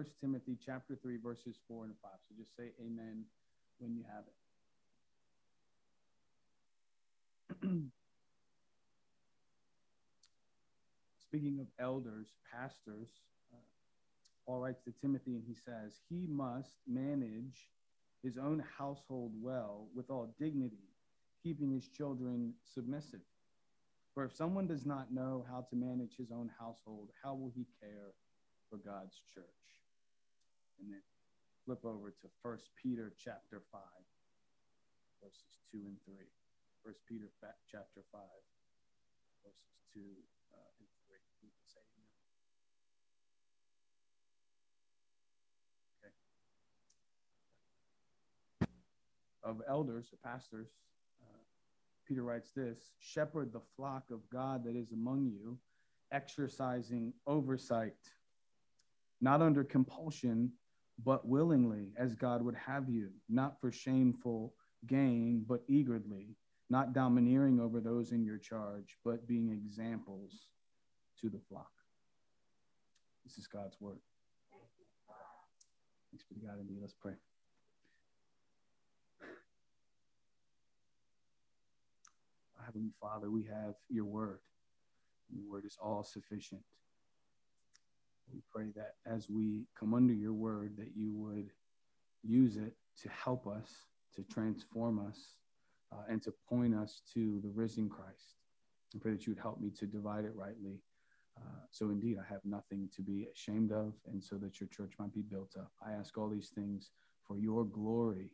First Timothy chapter 3, verses 4 and 5. So just say amen when you have it. Speaking of elders, pastors, uh, Paul writes to Timothy and he says, He must manage his own household well with all dignity, keeping his children submissive. For if someone does not know how to manage his own household, how will he care for God's church? And then flip over to First Peter chapter 5, verses 2 and 3. First Peter chapter 5, verses 2 uh, and 3. You can say Okay. Of elders, or pastors, uh, Peter writes this Shepherd the flock of God that is among you, exercising oversight, not under compulsion but willingly, as God would have you, not for shameful gain, but eagerly, not domineering over those in your charge, but being examples to the flock. This is God's word. Thanks be to God indeed. Let's pray. Heavenly Father, we have your word. Your word is all sufficient. We pray that as we come under your word, that you would use it to help us, to transform us, uh, and to point us to the risen Christ. I pray that you would help me to divide it rightly. Uh, so indeed, I have nothing to be ashamed of, and so that your church might be built up. I ask all these things for your glory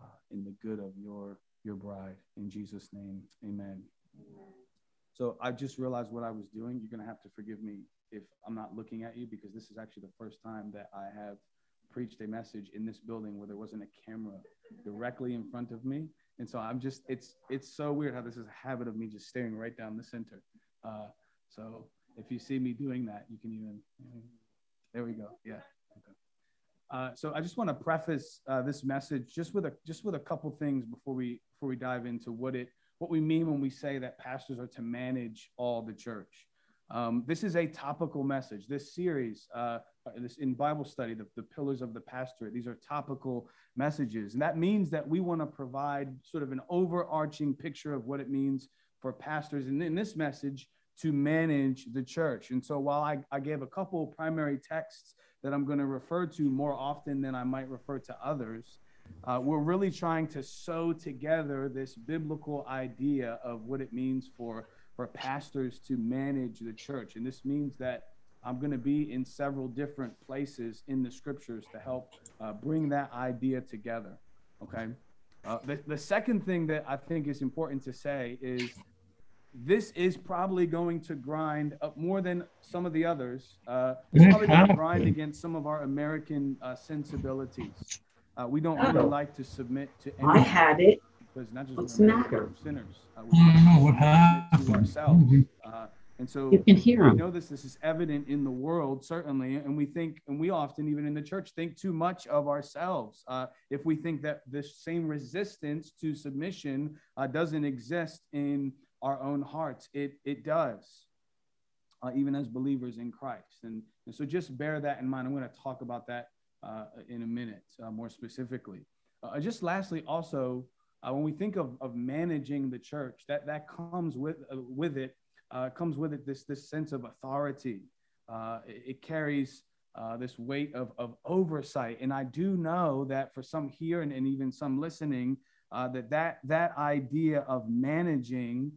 uh, in the good of your your bride. In Jesus' name, amen. amen. So I just realized what I was doing. You're going to have to forgive me if I'm not looking at you because this is actually the first time that I have preached a message in this building where there wasn't a camera directly in front of me. And so I'm just it's it's so weird how this is a habit of me just staring right down the center. Uh, so if you see me doing that, you can even there we go. Yeah. Okay. Uh, so I just want to preface uh, this message just with a just with a couple things before we before we dive into what it what we mean when we say that pastors are to manage all the church. Um, this is a topical message. This series, uh, this in Bible study, the, the pillars of the pastorate, these are topical messages. And that means that we want to provide sort of an overarching picture of what it means for pastors in, in this message to manage the church. And so while I, I gave a couple primary texts that I'm going to refer to more often than I might refer to others, uh, we're really trying to sew together this biblical idea of what it means for for pastors to manage the church. And this means that I'm going to be in several different places in the scriptures to help uh, bring that idea together. Okay. Uh, the, the second thing that I think is important to say is this is probably going to grind up more than some of the others. Uh, it's probably going to grind against some of our American uh, sensibilities. Uh, we don't really like to submit to. I had it because not just What's the matter? sinners. Uh, I don't know what happened. to ourselves. Uh, and so You can hear we 'em. know this. This is evident in the world, certainly, and we think, and we often, even in the church, think too much of ourselves. Uh, if we think that this same resistance to submission uh, doesn't exist in our own hearts, it it does, uh, even as believers in Christ. And, and so, just bear that in mind. I'm going to talk about that uh, in a minute, uh, more specifically. Uh, just lastly, also, uh, when we think of, of managing the church, that that comes with uh, with it uh, comes with it this this sense of authority. Uh, it, it carries uh, this weight of, of oversight, and I do know that for some here and, and even some listening, uh, that that that idea of managing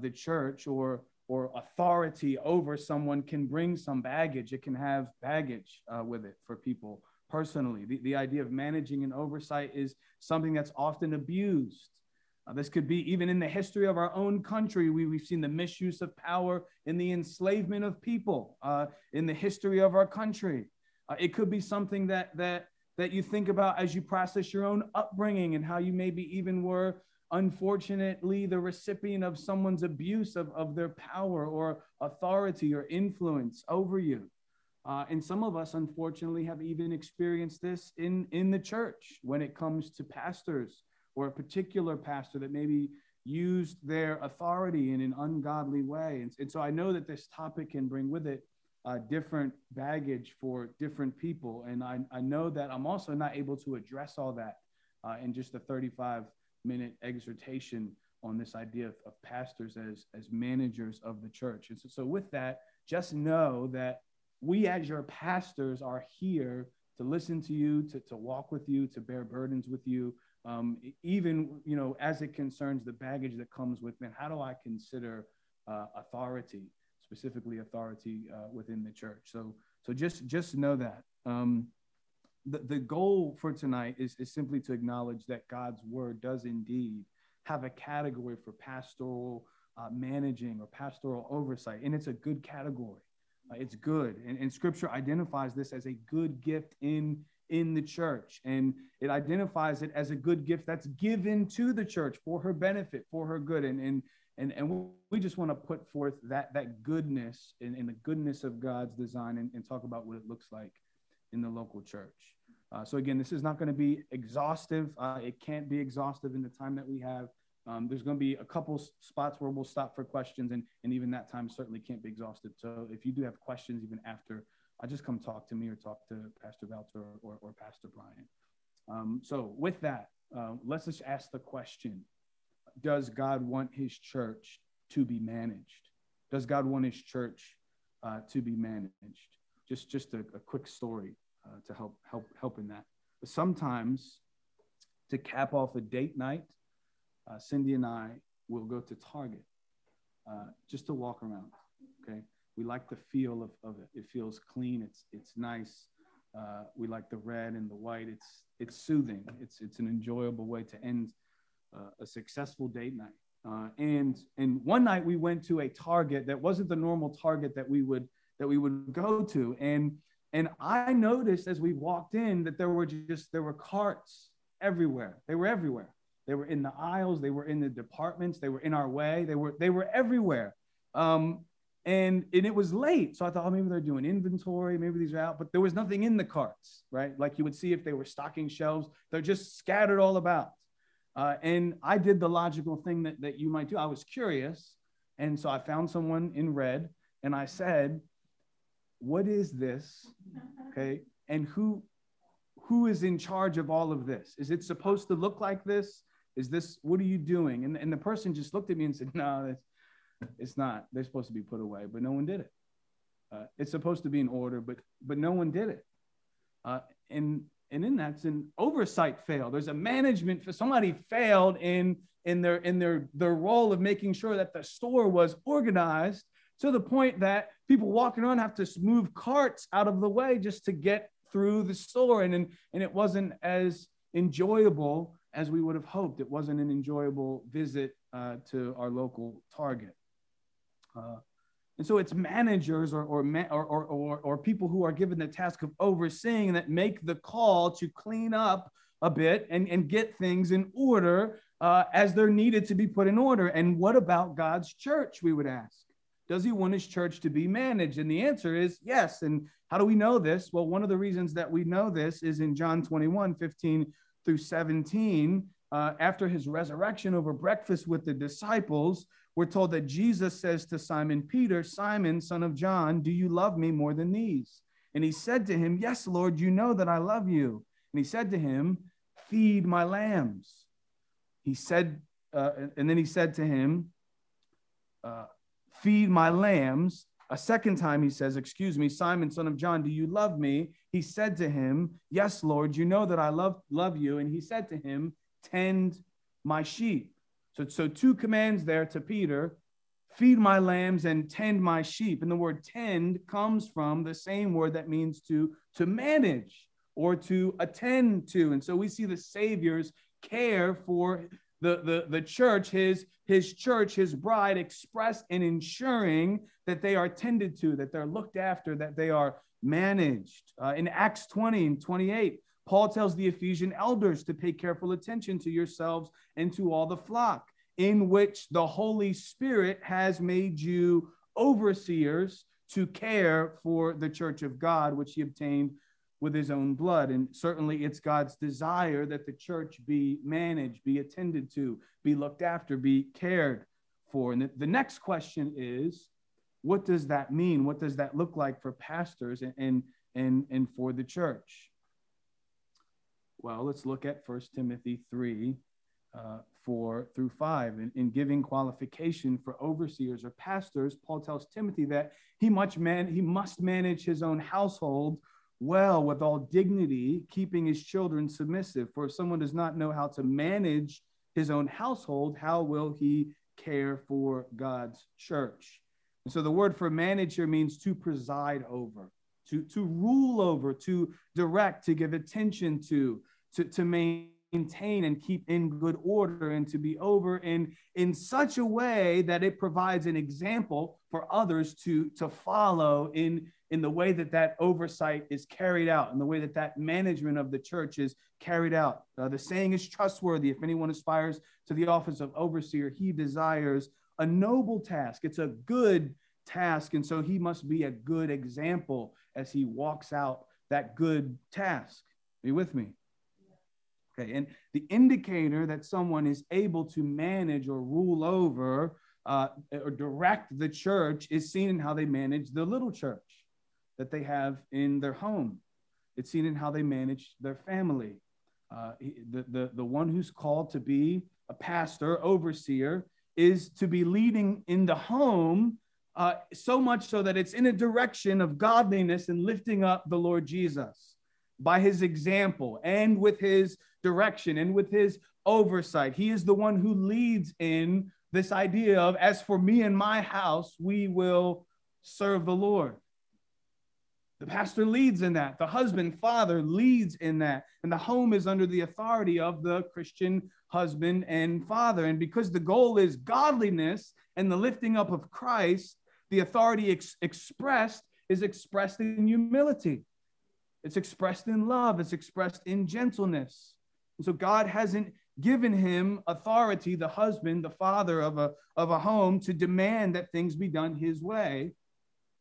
the church or or authority over someone can bring some baggage. It can have baggage with it for people personally. The, the idea of managing and oversight is something that's often abused. Uh, this could be even in the history of our own country. We, we've seen the misuse of power in the enslavement of people uh, in the history of our country. Uh, it could be something that, that, that you think about as you process your own upbringing and how you maybe even were unfortunately the recipient of someone's abuse of, of their power or authority or influence over you. Uh, and some of us, unfortunately, have even experienced this in, in the church when it comes to pastors or a particular pastor that maybe used their authority in an ungodly way. And, and so I know that this topic can bring with it uh, different baggage for different people. And I, I know that I'm also not able to address all that uh, in just a 35 minute exhortation on this idea of, of, pastors as, as managers of the church. And so, so, with that, just know that we, as your pastors, are here to listen to you, to, to walk with you, to bear burdens with you. Um, even you know, as it concerns the baggage that comes with man, how do I consider uh, authority, specifically authority uh, within the church? So, so just just know that. Um, the, the goal for tonight is, is simply to acknowledge that God's word does indeed have a category for pastoral uh, managing or pastoral oversight, and it's a good category. Uh, it's good, and, and Scripture identifies this as a good gift in in the church, and it identifies it as a good gift that's given to the church for her benefit, for her good, and and and, and we just want to put forth that that goodness and, and the goodness of God's design, and, and talk about what it looks like in the local church. Uh, so again, this is not going to be exhaustive. Uh, it can't be exhaustive in the time that we have. Um, there's going to be a couple spots where we'll stop for questions, and, and even that time certainly can't be exhausted. So if you do have questions, even after, I just come talk to me or talk to Pastor Valter or, or, or Pastor Brian. Um, so with that, uh, let's just ask the question: Does God want His church to be managed? Does God want His church uh, to be managed? Just just a, a quick story uh, to help help help in that. But sometimes, to cap off a date night, uh, Cindy and I will go to Target uh, just to walk around. Okay, we like the feel of, of it. It feels clean. It's it's nice. Uh, we like the red and the white. It's it's soothing. It's it's an enjoyable way to end uh, a successful date night. Uh, and and one night we went to a Target that wasn't the normal Target that we would that we would go to, and and I noticed as we walked in that there were just there were carts everywhere. They were everywhere. They were in the aisles. They were in the departments. They were in our way. They were they were everywhere. Um, and, and it was late, so I thought, oh, maybe they're doing inventory. Maybe these are out, but there was nothing in the carts, right? Like you would see if they were stocking shelves. They're just scattered all about. Uh, and I did the logical thing that, that you might do. I was curious. And so I found someone in red and I said, what is this? Okay. And who who is in charge of all of this? Is it supposed to look like this? Is this what are you doing? And, and the person just looked at me and said, No, it's, it's not. They're supposed to be put away, but no one did it. Uh, it's supposed to be in order, but but no one did it. Uh, and and in that's an oversight fail. There's a management for somebody failed in in their in their their role of making sure that the store was organized to the point that people walking around have to move carts out of the way just to get through the store. And, and, and it wasn't as enjoyable as we would have hoped. It wasn't an enjoyable visit uh, to our local Target. Uh, and so it's managers or, or, or, or, or, people who are given the task of overseeing that make the call to clean up a bit and, and get things in order uh, as they're needed to be put in order. And what about God's church, we would ask? Does he want his church to be managed? And the answer is yes. And how do we know this? Well, one of the reasons that we know this is in John 21 15 through 17. Uh, after his resurrection over breakfast with the disciples, we're told that Jesus says to Simon Peter, Simon, son of John, do you love me more than these? And he said to him, Yes, Lord, you know that I love you. And he said to him, Feed my lambs. He said, uh, and then he said to him, uh, feed my lambs. A second time he says, Excuse me, Simon, son of John, do you love me? He said to him, Yes, Lord, you know that I love, love you. And he said to him, Tend my sheep. So, so two commands there to Peter feed my lambs and tend my sheep. And the word tend comes from the same word that means to, to manage or to attend to. And so we see the Savior's care for the, the, the church, his, his church, his bride, expressed in ensuring that they are tended to, that they're looked after, that they are managed. Uh, in Acts 20 and 28, Paul tells the Ephesian elders to pay careful attention to yourselves and to all the flock, in which the Holy Spirit has made you overseers to care for the church of God, which he obtained with his own blood. And certainly it's God's desire that the church be managed, be attended to, be looked after, be cared for. And the, the next question is what does that mean? What does that look like for pastors and, and, and, and for the church? Well, let's look at 1 Timothy 3 uh, 4 through 5. In, in giving qualification for overseers or pastors, Paul tells Timothy that he, much man, he must manage his own household well with all dignity, keeping his children submissive. For if someone does not know how to manage his own household, how will he care for God's church? And so the word for manager means to preside over, to, to rule over, to direct, to give attention to, to, to maintain and keep in good order and to be over in, in such a way that it provides an example for others to, to follow in, in the way that that oversight is carried out, in the way that that management of the church is carried out. Uh, the saying is trustworthy. If anyone aspires to the office of overseer, he desires a noble task. It's a good task. And so he must be a good example as he walks out that good task. Are you with me? Okay. And the indicator that someone is able to manage or rule over uh, or direct the church is seen in how they manage the little church that they have in their home. It's seen in how they manage their family. Uh, the, the, the one who's called to be a pastor, overseer, is to be leading in the home uh, so much so that it's in a direction of godliness and lifting up the Lord Jesus by his example and with his direction and with his oversight. He is the one who leads in this idea of, as for me and my house, we will serve the Lord. The pastor leads in that. The husband, father leads in that. And the home is under the authority of the Christian husband and father. And because the goal is godliness and the lifting up of Christ, the authority ex- expressed is expressed in humility. It's expressed in love. It's expressed in gentleness. And so God hasn't given him authority, the husband, the father of a, of a home, to demand that things be done his way,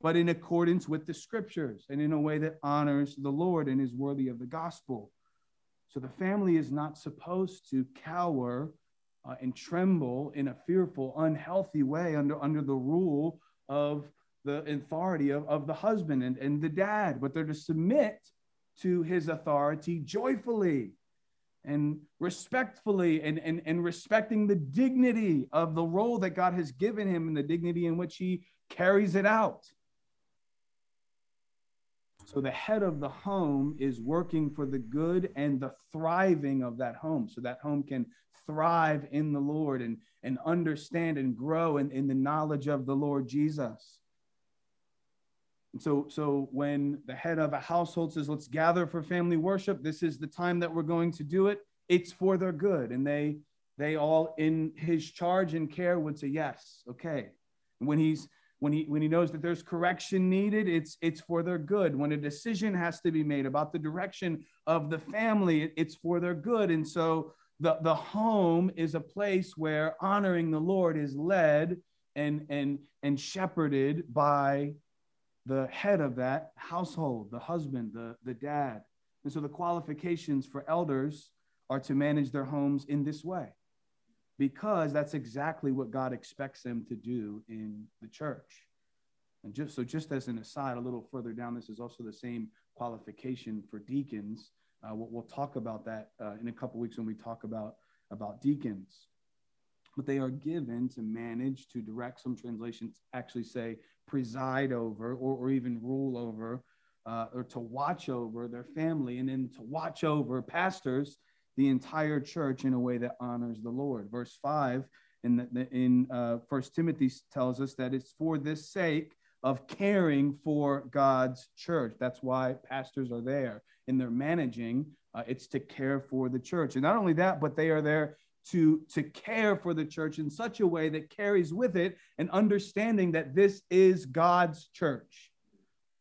but in accordance with the scriptures and in a way that honors the Lord and is worthy of the gospel. So the family is not supposed to cower uh, and tremble in a fearful, unhealthy way under, under the rule of the authority of, of the husband and, and the dad, but they're to submit to his authority joyfully and respectfully and, and, and respecting the dignity of the role that God has given him and the dignity in which he carries it out. So the head of the home is working for the good and the thriving of that home. So that home can thrive in the Lord and, and understand and grow in, in the knowledge of the Lord Jesus. And so, so when the head of a household says, let's gather for family worship, this is the time that we're going to do it, it's for their good. And they they all in his charge and care would say, yes, okay. when he's when he when he knows that there's correction needed, it's it's for their good. When a decision has to be made about the direction of the family, it's for their good. And so the, the home is a place where honoring the Lord is led and and and shepherded by the head of that household, the husband, the, the dad. And so the qualifications for elders are to manage their homes in this way because that's exactly what God expects them to do in the church. And just so, just as an aside, a little further down, this is also the same qualification for deacons. Uh, we'll, we'll, talk about that uh, in a couple weeks when we talk about about deacons. But they are given to manage, to direct. Some translations actually say preside over, or, or even rule over, uh, or to watch over their family, and then to watch over pastors the entire church in a way that honors the Lord. Verse 5 in, the, in uh, First Timothy tells us that it's for this sake of caring for God's church. That's why pastors are there and they're managing. Uh, it's to care for the church. And not only that, but they are there to, to care for the church in such a way that carries with it an understanding that this is God's church.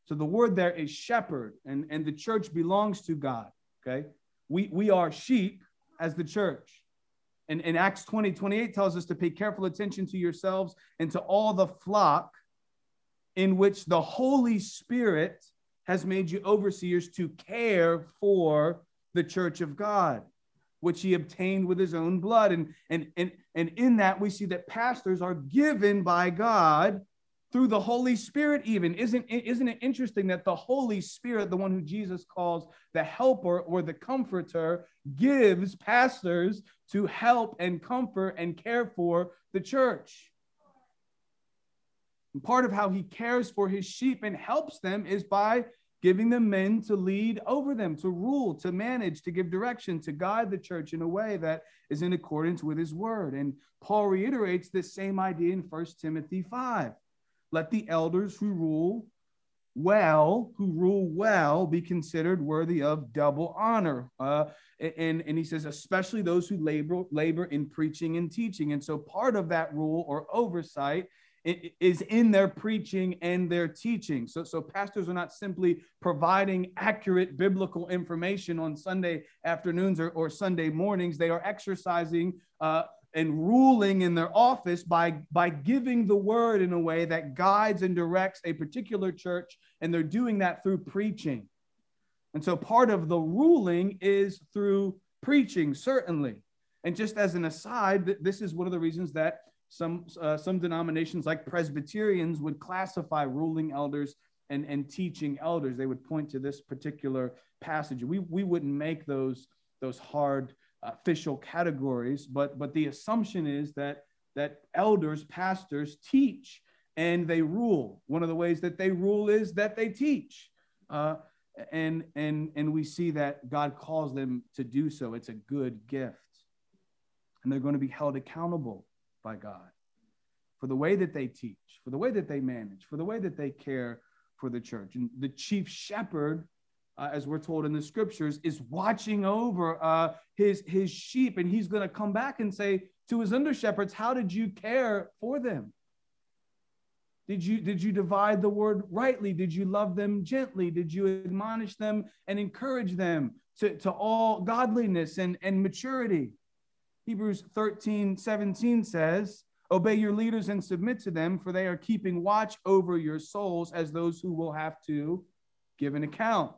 So the word there is shepherd, and, and the church belongs to God. Okay we, we are sheep as the church. And in Acts 20, 28 tells us to pay careful attention to yourselves and to all the flock in which the Holy Spirit has made you overseers to care for the church of God, which he obtained with his own blood. And, and, and, and in that, we see that pastors are given by God through the Holy Spirit, even. Isn't, isn't it interesting that the Holy Spirit, the one who Jesus calls the helper or the comforter, gives pastors to help and comfort and care for the church? And part of how he cares for his sheep and helps them is by giving them men to lead over them, to rule, to manage, to give direction, to guide the church in a way that is in accordance with his word. And Paul reiterates this same idea in 1 Timothy 5. Let the elders who rule well, who rule well, be considered worthy of double honor. Uh, and, and he says, especially those who labor, labor in preaching and teaching. And so part of that rule or oversight is in their preaching and their teaching. So, so pastors are not simply providing accurate biblical information on Sunday afternoons or, or Sunday mornings. They are exercising uh, and ruling in their office by, by giving the word in a way that guides and directs a particular church. And they're doing that through preaching. And so part of the ruling is through preaching, certainly. And just as an aside, this is one of the reasons that some, uh, some denominations, like Presbyterians, would classify ruling elders and, and teaching elders. They would point to this particular passage. We, we wouldn't make those, those hard official categories, but, but the assumption is that, that elders, pastors teach and they rule. One of the ways that they rule is that they teach. Uh, and, and, and we see that God calls them to do so. It's a good gift. And they're going to be held accountable by God for the way that they teach, for the way that they manage, for the way that they care for the church. And the chief shepherd, uh, as we're told in the scriptures, is watching over uh, his, his sheep. And he's going to come back and say to his under shepherds, How did you care for them? Did you, did you divide the word rightly? Did you love them gently? Did you admonish them and encourage them to, to all godliness and, and maturity? Hebrews 13, 17 says, Obey your leaders and submit to them, for they are keeping watch over your souls as those who will have to give an account.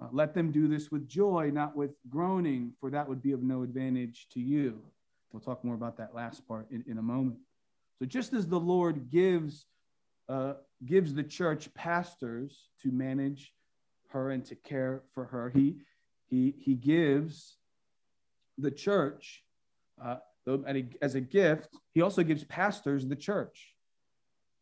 Uh, let them do this with joy, not with groaning, for that would be of no advantage to you. We'll talk more about that last part in, in a moment. So, just as the Lord gives, uh, gives the church pastors to manage her and to care for her, he, he, he gives the church uh, as a gift. He also gives pastors the church.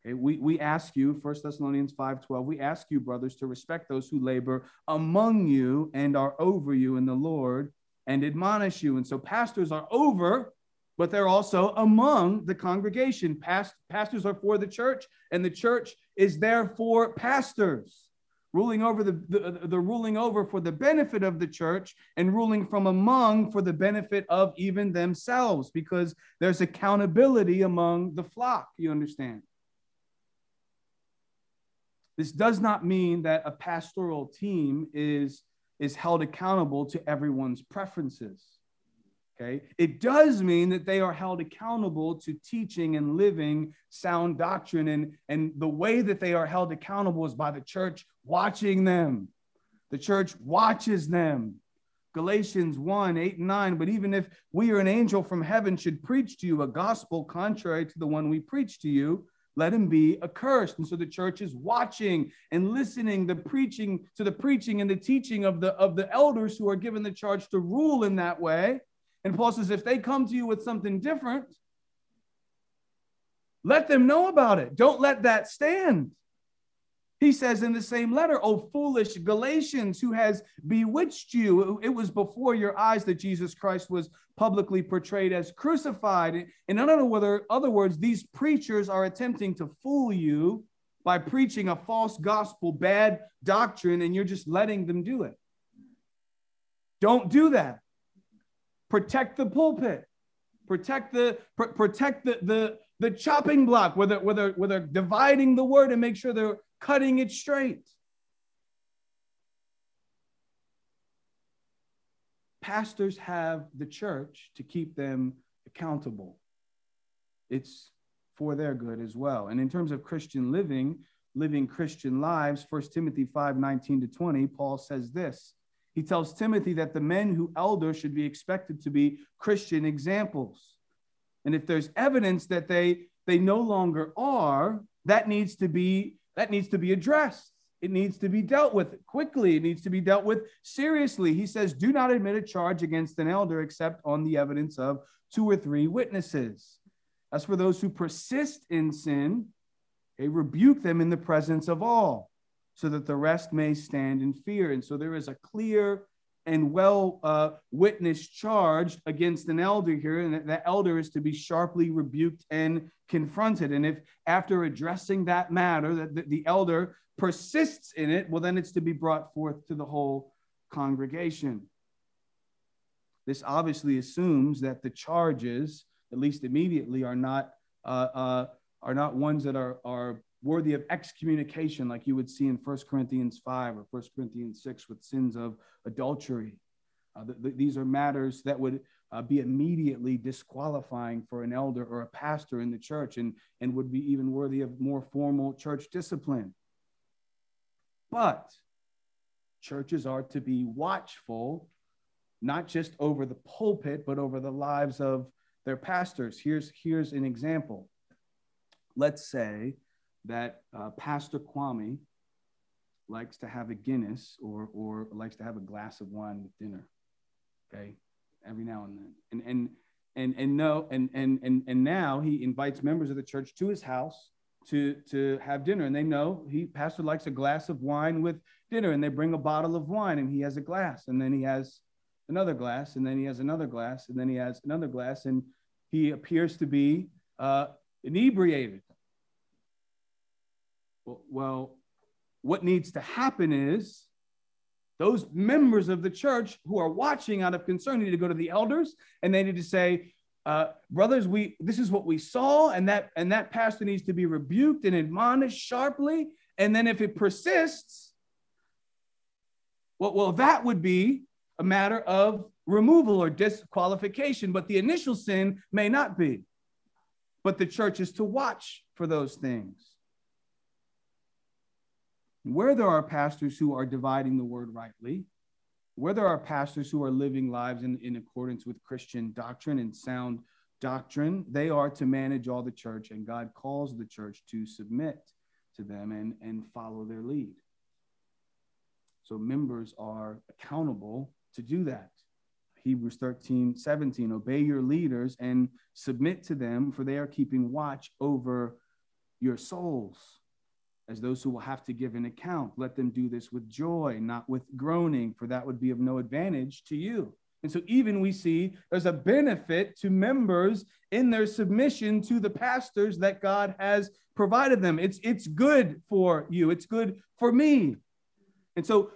Okay, we, we ask you, 1 Thessalonians 5:12, we ask you, brothers, to respect those who labor among you and are over you in the Lord and admonish you. And so pastors are over, but they're also among the congregation. Past, pastors are for the church, and the church is there for pastors ruling over the, the, the, ruling over for the benefit of the church and ruling from among for the benefit of even themselves because there's accountability among the flock you understand this does not mean that a pastoral team is is held accountable to everyone's preferences Okay. It does mean that they are held accountable to teaching and living sound doctrine. And, and the way that they are held accountable is by the church watching them. The church watches them. Galatians 1 8 and 9. But even if we or an angel from heaven should preach to you a gospel contrary to the one we preach to you, let him be accursed. And so the church is watching and listening the preaching to the preaching and the teaching of the of the elders who are given the charge to rule in that way. And Paul says, if they come to you with something different, let them know about it. Don't let that stand. He says in the same letter, O foolish Galatians, who has bewitched you? It was before your eyes that Jesus Christ was publicly portrayed as crucified. In other, words, these preachers are attempting to fool you by preaching a false gospel, bad doctrine, and you're just letting them do it. Don't do that protect the pulpit, protect the pr- protect the, the the chopping block, where they're, where, they're, where they're dividing the word and make sure they're cutting it straight. Pastors have the church to keep them accountable. It's for their good as well. And in terms of Christian living, living Christian lives, 1 Timothy 5 19 to 20, Paul says this he tells Timothy that the men who elder should be expected to be Christian examples. And if there's evidence that they, they no longer are, that needs to be that needs to be addressed. It needs to be dealt with quickly. It needs to be dealt with seriously. He says, Do not admit a charge against an elder except on the evidence of two or three witnesses. As for those who persist in sin, they rebuke them in the presence of all, so that the rest may stand in fear. And so there is a clear and well uh, witnessed charge against an elder here, and that, that elder is to be sharply rebuked and confronted. And if after addressing that matter, that the, the elder persists in it, well, then it's to be brought forth to the whole congregation. This obviously assumes that the charges, at least immediately, are not uh, uh, are not ones that are are worthy of excommunication, like you would see in 1 Corinthians 5 or 1 Corinthians 6 with sins of adultery. Uh, the, the, these are matters that would uh, be immediately disqualifying for an elder or a pastor in the church and, and would be even worthy of more formal church discipline. But churches are to be watchful, not just over the pulpit, but over the lives of their pastors. Here's, here's an example. Let's say that uh, Pastor Kwame likes to have a Guinness or, or likes to have a glass of wine with dinner. Okay, every now and then. And and and and no, and and and and now he invites members of the church to his house to to have dinner. And they know he pastor likes a glass of wine with dinner, and they bring a bottle of wine, and he has a glass, and then he has another glass, and then he has another glass, and then he has another glass, and he appears to be uh, inebriated. Well, what needs to happen is those members of the church who are watching out of concern need to go to the elders and they need to say, uh, brothers, we this is what we saw, and that and that pastor needs to be rebuked and admonished sharply. And then if it persists, well, well, that would be a matter of removal or disqualification, but the initial sin may not be. But the church is to watch for those things. Where there are pastors who are dividing the word rightly, where there are pastors who are living lives in, in accordance with Christian doctrine and sound doctrine, they are to manage all the church, and God calls the church to submit to them and, and follow their lead. So members are accountable to do that. Hebrews 13, 17, obey your leaders and submit to them, for they are keeping watch over your souls as those who will have to give an account. Let them do this with joy, not with groaning, for that would be of no advantage to you. And so, even we see there's a benefit to members in their submission to the pastors that God has provided them. It's, it's good for you, it's good for me. And so,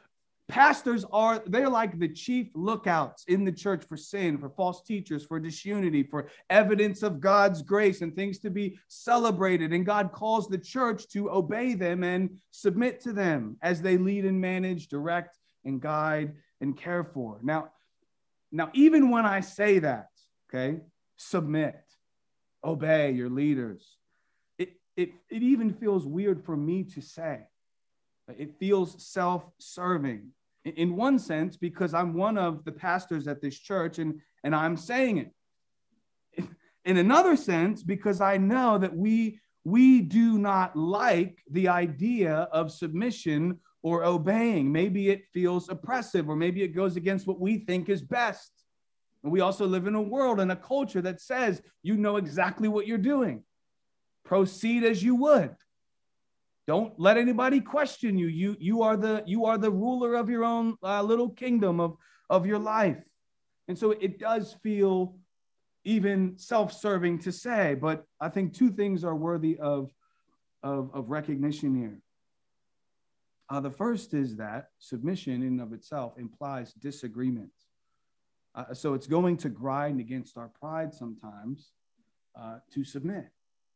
pastors are they're like the chief lookouts in the church for sin for false teachers for disunity for evidence of god's grace and things to be celebrated. And god calls the church to obey them and submit to them as they lead and manage direct and guide and care for. Now now even when i say that okay submit obey your leaders it it, it even feels weird for me to say. It feels self serving in one sense because I'm one of the pastors at this church and, and I'm saying it. In another sense, because I know that we, we do not like the idea of submission or obeying. Maybe it feels oppressive, or maybe it goes against what we think is best. And we also live in a world and a culture that says you know exactly what you're doing. Proceed as you would. Don't let anybody question you. You you are the you are the ruler of your own uh, little kingdom of of your life. And so it does feel even self-serving to say, but I think two things are worthy of of, of recognition here. Uh, the first is that submission in of itself implies disagreement. Uh, so it's going to grind against our pride sometimes uh, to submit.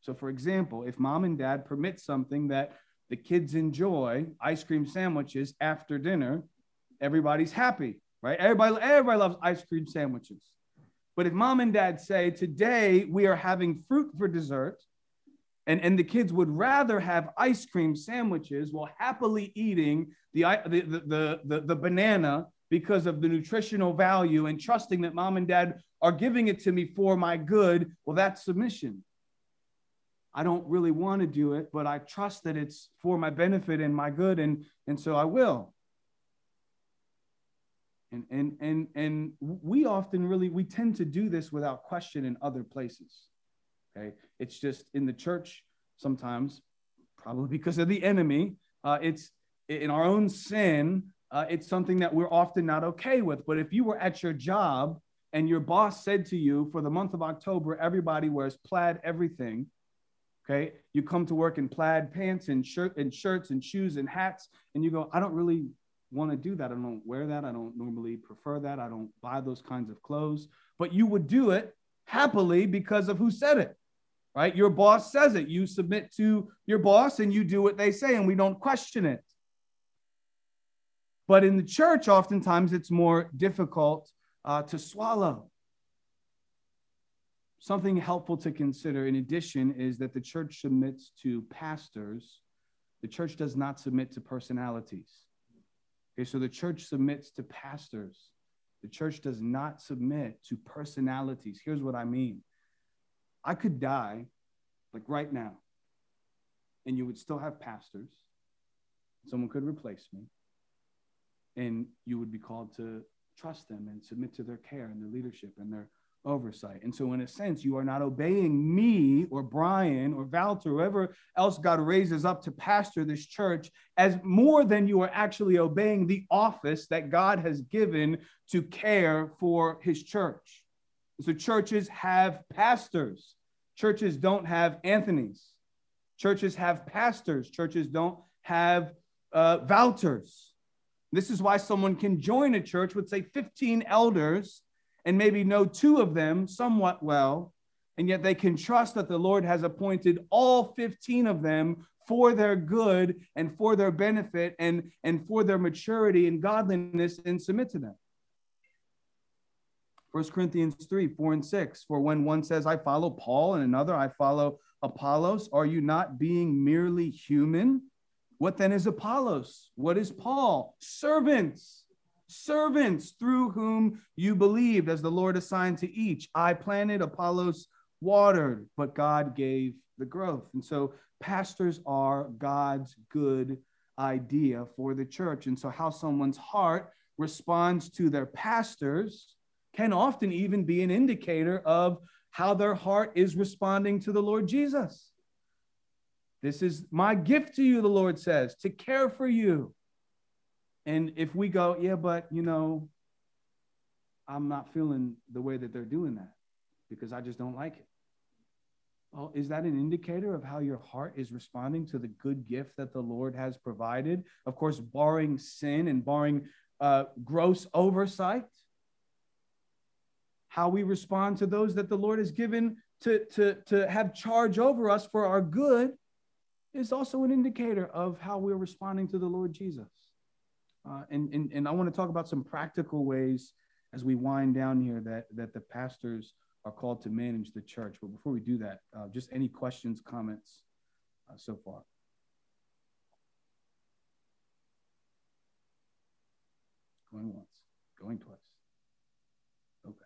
So, for example, if mom and dad permit something that the kids enjoy, ice cream sandwiches after dinner, everybody's happy, right? Everybody, everybody loves ice cream sandwiches. But if mom and dad say, today we are having fruit for dessert, and, and the kids would rather have ice cream sandwiches while happily eating the, the, the, the, the banana because of the nutritional value and trusting that mom and dad are giving it to me for my good, well, that's submission. I don't really want to do it, but I trust that it's for my benefit and my good, and and so I will. And and and and we often really we tend to do this without question in other places. Okay, it's just in the church sometimes, probably because of the enemy. Uh, it's in our own sin. Uh, it's something that we're often not okay with. But if you were at your job and your boss said to you, for the month of October, everybody wears plaid everything Okay. You come to work in plaid pants and shirt and shirts and shoes and hats, and you go, I don't really want to do that. I don't wear that. I don't normally prefer that. I don't buy those kinds of clothes. But you would do it happily because of who said it. Right? Your boss says it. You submit to your boss and you do what they say, and we don't question it. But in the church, oftentimes it's more difficult uh, to swallow. Something helpful to consider, in addition, is that the church submits to pastors. The church does not submit to personalities. Okay, so the church submits to pastors. The church does not submit to personalities. Here's what I mean I could die, like right now, and you would still have pastors. Someone could replace me, and you would be called to trust them and submit to their care and their leadership and their oversight. And so, in a sense, you are not obeying me or Brian or Valter, whoever else God raises up to pastor this church, as more than you are actually obeying the office that God has given to care for his church. So, churches have pastors, churches don't have Anthony's, churches have pastors, churches don't have uh, Valters. This is why someone can join a church with, say, 15 elders and maybe know two of them somewhat well, and yet they can trust that the Lord has appointed all 15 of them for their good and for their benefit and, and for their maturity and godliness and submit to them. 1 Corinthians 3 4 and 6. For when one says, I follow Paul, and another, I follow Apollos, are you not being merely human? What then is Apollos? What is Paul? Servants servants through whom you believed, as the Lord assigned to each. I planted, Apollos watered, but God gave the growth. And so pastors are God's good idea for the church. And so, how someone's heart responds to their pastors can often even be an indicator of how their heart is responding to the Lord Jesus. This is my gift to you, the Lord says, to care for you. And if we go, yeah, but you know, I'm not feeling the way that they're doing that because I just don't like it. Well, is that an indicator of how your heart is responding to the good gift that the Lord has provided? Of course, barring sin and barring uh, gross oversight. How we respond to those that the Lord has given to, to, to have charge over us for our good is also an indicator of how we're responding to the Lord Jesus. Uh, and, and, and I want to talk about some practical ways as we wind down here that, that the pastors are called to manage the church. But before we do that, uh, just any questions, comments uh, so far? Going once, going twice. Okay.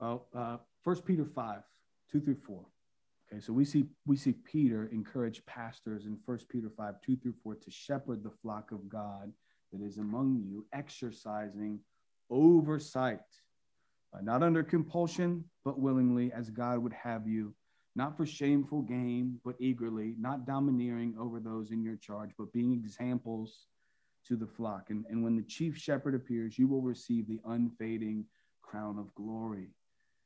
Well, uh, First Peter 5, 2 through 4. Okay, so we see we see Peter encourage pastors in 1 Peter 5, 2 through 4 to shepherd the flock of God that is among you, exercising oversight, uh, not under compulsion, but willingly, as God would have you, not for shameful gain, but eagerly, not domineering over those in your charge, but being examples to the flock. And, and when the chief shepherd appears, you will receive the unfading crown of glory.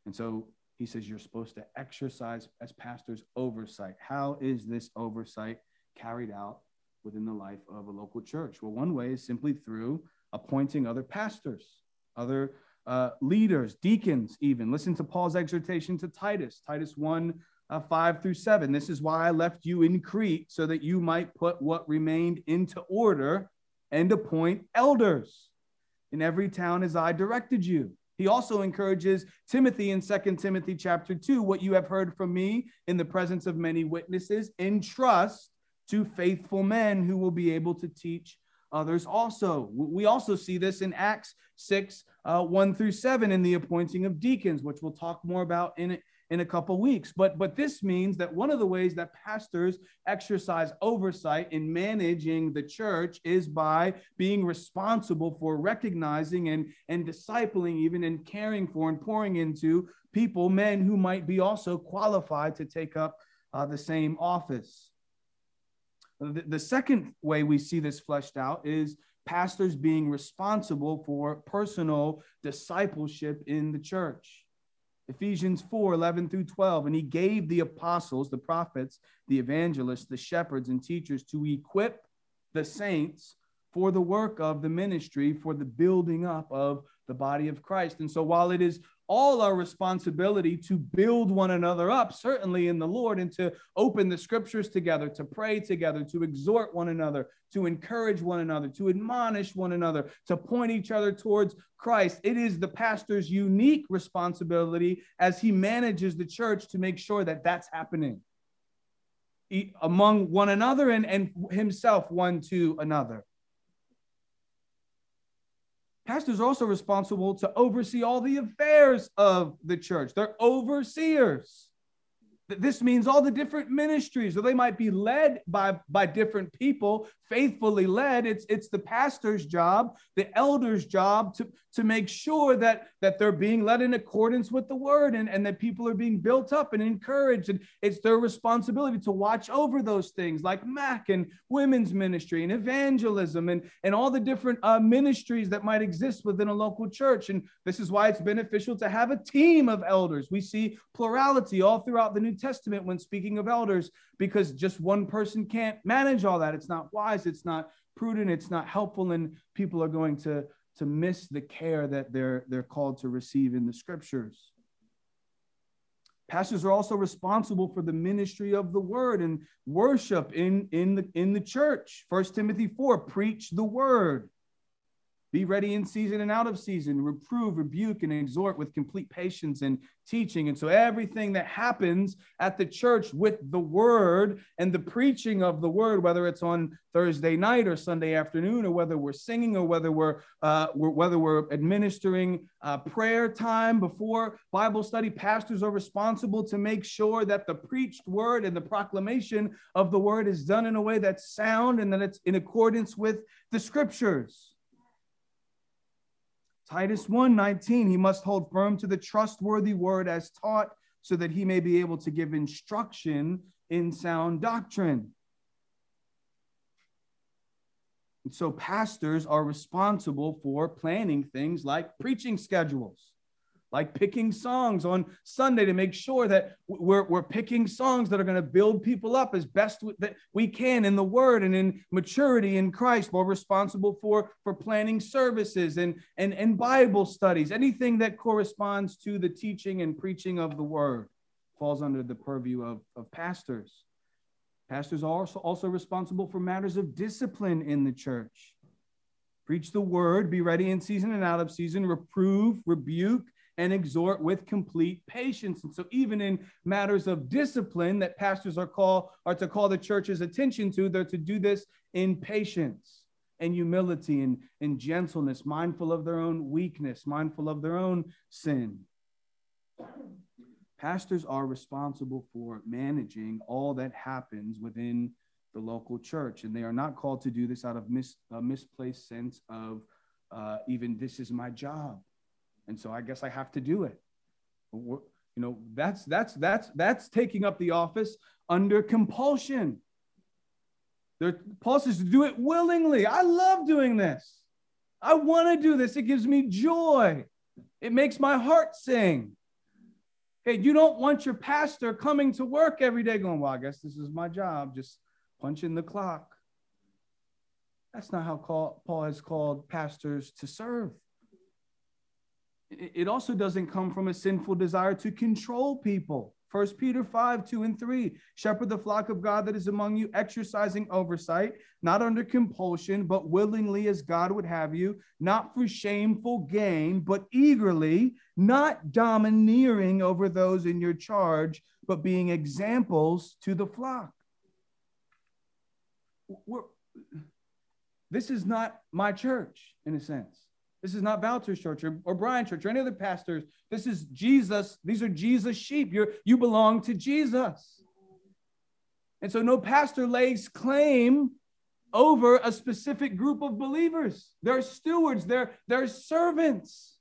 And so he says you're supposed to exercise as pastors oversight. How is this oversight carried out within the life of a local church? Well, one way is simply through appointing other pastors, other uh, leaders, deacons, even. Listen to Paul's exhortation to Titus, Titus 1 uh, 5 through 7. This is why I left you in Crete, so that you might put what remained into order and appoint elders in every town as I directed you. He also encourages Timothy in 2 Timothy chapter 2 what you have heard from me in the presence of many witnesses, entrust to faithful men who will be able to teach others also. We also see this in Acts 6 uh, 1 through 7 in the appointing of deacons, which we'll talk more about in, in a couple weeks. But but this means that one of the ways that pastors exercise oversight in managing the church is by being responsible for recognizing and and discipling even and caring for and pouring into people, men who might be also qualified to take up uh, the same office. The, the second way we see this fleshed out is pastors being responsible for personal discipleship in the church. Ephesians 4 11 through 12. And he gave the apostles, the prophets, the evangelists, the shepherds, and teachers to equip the saints for the work of the ministry, for the building up of the body of Christ. And so while it is all our responsibility to build one another up, certainly in the Lord, and to open the scriptures together, to pray together, to exhort one another, to encourage one another, to admonish one another, to point each other towards Christ. It is the pastor's unique responsibility as he manages the church to make sure that that's happening among one another and, and himself one to another. Pastors are also responsible to oversee all the affairs of the church. They're overseers. This means all the different ministries, or they might be led by, by different people, faithfully led. It's, it's the pastor's job, the elder's job to, to make sure that, that they're being led in accordance with the word and, and that people are being built up and encouraged. And it's their responsibility to watch over those things like MAC and women's ministry and evangelism and, and all the different uh, ministries that might exist within a local church. And this is why it's beneficial to have a team of elders. We see plurality all throughout the New Testament when speaking of elders, because just one person can't manage all that. It's not wise, it's not prudent, it's not helpful, and people are going to, to miss the care that they're, they're called to receive in the scriptures. Pastors are also responsible for the ministry of the word and worship in, in, the, in the church. First Timothy 4 preach the word. Be ready in season and out of season, reprove, rebuke, and exhort with complete patience and teaching. And so, everything that happens at the church with the word and the preaching of the word, whether it's on Thursday night or Sunday afternoon, or whether we're singing, or whether we're, uh, we're whether we're administering uh, prayer time before Bible study, pastors are responsible to make sure that the preached word and the proclamation of the word is done in a way that's sound and that it's in accordance with the scriptures. Titus 1:19 he must hold firm to the trustworthy word as taught so that he may be able to give instruction in sound doctrine. And so pastors are responsible for planning things like preaching schedules like picking songs on Sunday to make sure that we're, we're picking songs that are going to build people up as best that we can in the word and in maturity in Christ. We're responsible for, for planning services and, and, and Bible studies. Anything that corresponds to the teaching and preaching of the word falls under the purview of, of pastors. Pastors are also, also responsible for matters of discipline in the church. Preach the word, be ready in season and out of season, reprove, rebuke, and exhort with complete patience. And so, even in matters of discipline that pastors are called are to call the church's attention to, they're to do this in patience and humility and, and gentleness, mindful of their own weakness, mindful of their own sin. Pastors are responsible for managing all that happens within the local church, and they are not called to do this out of mis, a misplaced sense of uh, even this is my job and so I guess I have to do it. You know, that's that's that's that's taking up the office under compulsion. There, Paul says to do it willingly. I love doing this. I want to do this. It gives me joy. It makes my heart sing. Okay, you don't want your pastor coming to work every day going, Well, I guess this is my job, just punching the clock. That's not how Paul has called pastors to serve it also doesn't come from a sinful desire to control people. First Peter 5, 2 and 3. Shepherd the flock of God that is among you, exercising oversight, not under compulsion, but willingly as God would have you, not for shameful gain, but eagerly, not domineering over those in your charge, but being examples to the flock. We're, this is not my church, in a sense. This is not Valter's church or, or Brian church or any other pastors. This is Jesus. These are Jesus sheep. You're, you belong to Jesus. And so no pastor lays claim over a specific group of believers. They're stewards, they're, they're servants.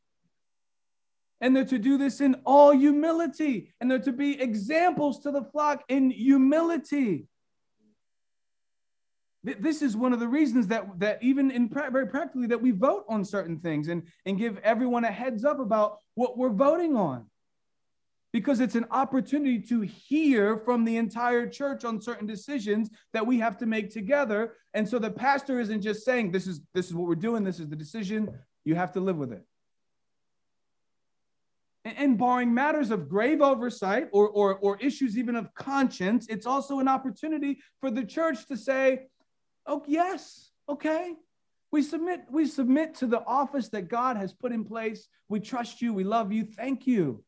And they're to do this in all humility, and they're to be examples to the flock in humility. This is one of the reasons that, that even in very practically that we vote on certain things and, and give everyone a heads up about what we're voting on. Because it's an opportunity to hear from the entire church on certain decisions that we have to make together. And so the pastor isn't just saying, This is this is what we're doing, this is the decision. You have to live with it. And, and barring matters of grave oversight or, or, or issues even of conscience, it's also an opportunity for the church to say, Oh, yes, okay. We submit, we submit to the office that God has put in place. We trust you, we love you, thank you.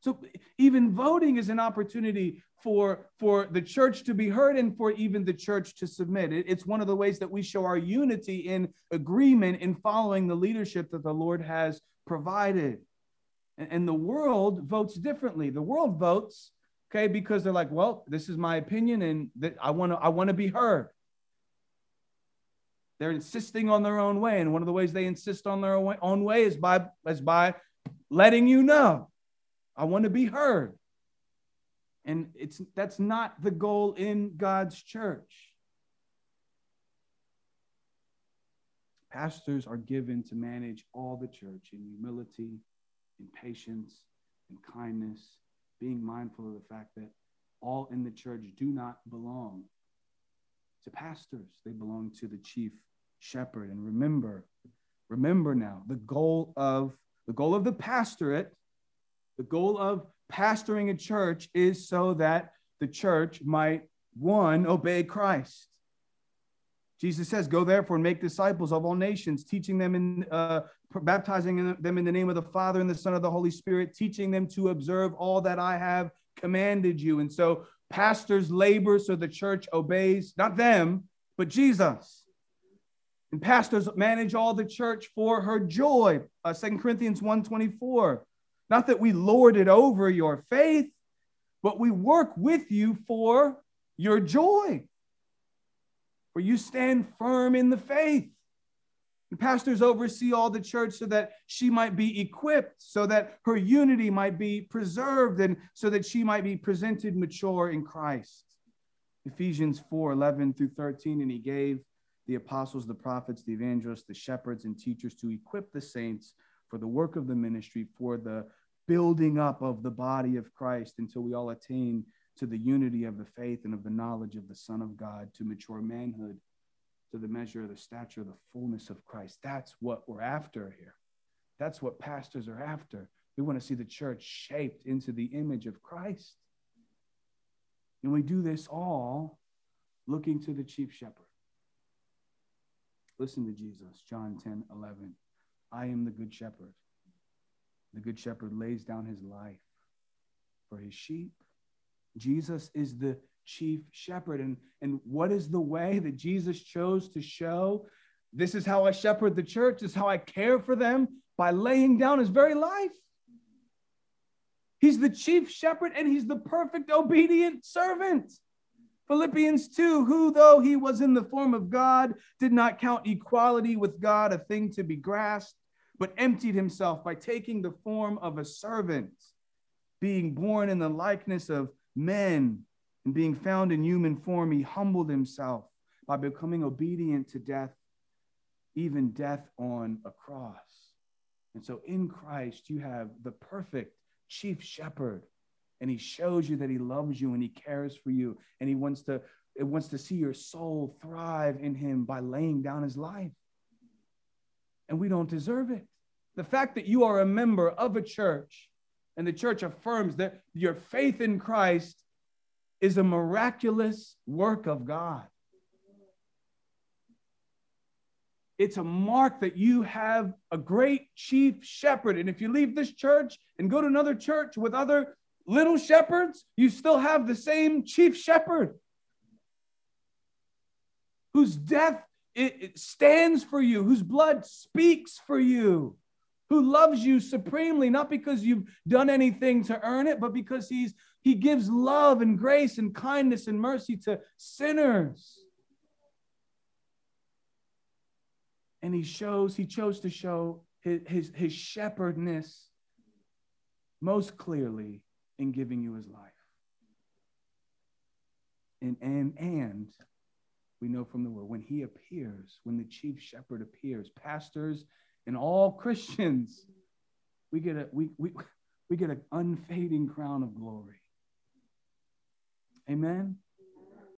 So even voting is an opportunity for, for the church to be heard and for even the church to submit. It, it's one of the ways that we show our unity in agreement in following the leadership that the Lord has provided. And, and the world votes differently. The world votes, okay, because they're like, well, this is my opinion and that I want to I want to be heard. They're insisting on their own way. And one of the ways they insist on their own way is by, is by letting you know, I want to be heard. And it's that's not the goal in God's church. Pastors are given to manage all the church in humility, in patience, in kindness, being mindful of the fact that all in the church do not belong to pastors, they belong to the chief shepherd. And remember, remember now, the goal of the goal of the pastorate, the goal of pastoring a church is so that the church might one obey Christ. Jesus says, "Go therefore and make disciples of all nations, teaching them in, uh, baptizing them in the name of the Father and the Son of the Holy Spirit, teaching them to observe all that I have commanded you." And so, pastors labor so the church obeys not them, but Jesus. And pastors manage all the church for her joy. Uh, 2 Corinthians 1.24. Not that we lord it over your faith, but we work with you for your joy. For you stand firm in the faith. And pastors oversee all the church so that she might be equipped, so that her unity might be preserved, and so that she might be presented mature in Christ. Ephesians 4 11 through 13. And he gave the apostles, the prophets, the evangelists, the shepherds, and teachers to equip the saints for the work of the ministry, for the building up of the body of Christ until we all attain to the unity of the faith and of the knowledge of the Son of God, to mature manhood, to the measure of the stature of the fullness of Christ. That's what we're after here. That's what pastors are after. We want to see the church shaped into the image of Christ. And we do this all looking to the chief shepherd. Listen to Jesus, John 10 11. I am the good shepherd. The good shepherd lays down his life for his sheep. Jesus is the chief shepherd. And, and what is the way that Jesus chose to show? This is how I shepherd the church, this is how I care for them by laying down his very life. He's the chief shepherd and he's the perfect obedient servant. Philippians 2 Who, though he was in the form of God, did not count equality with God a thing to be grasped, but emptied himself by taking the form of a servant, being born in the likeness of men, and being found in human form, he humbled himself by becoming obedient to death, even death on a cross. And so in Christ, you have the perfect chief shepherd and he shows you that he loves you and he cares for you and he wants to it wants to see your soul thrive in him by laying down his life. And we don't deserve it. The fact that you are a member of a church and the church affirms that your faith in Christ is a miraculous work of God. It's a mark that you have a great chief shepherd. And if you leave this church and go to another church with other little shepherds, you still have the same chief shepherd whose death it, stands for you, whose blood speaks for you, who loves you supremely, not because you've done anything to earn it, but because he's he gives love and grace and kindness and mercy to sinners. And he shows, he chose to show his, his, his shepherdness most clearly in giving you his life. And, and, and we know from the word when he appears, when the chief shepherd appears, pastors and all Christians, we get a we we, we get an unfading crown of glory. Amen.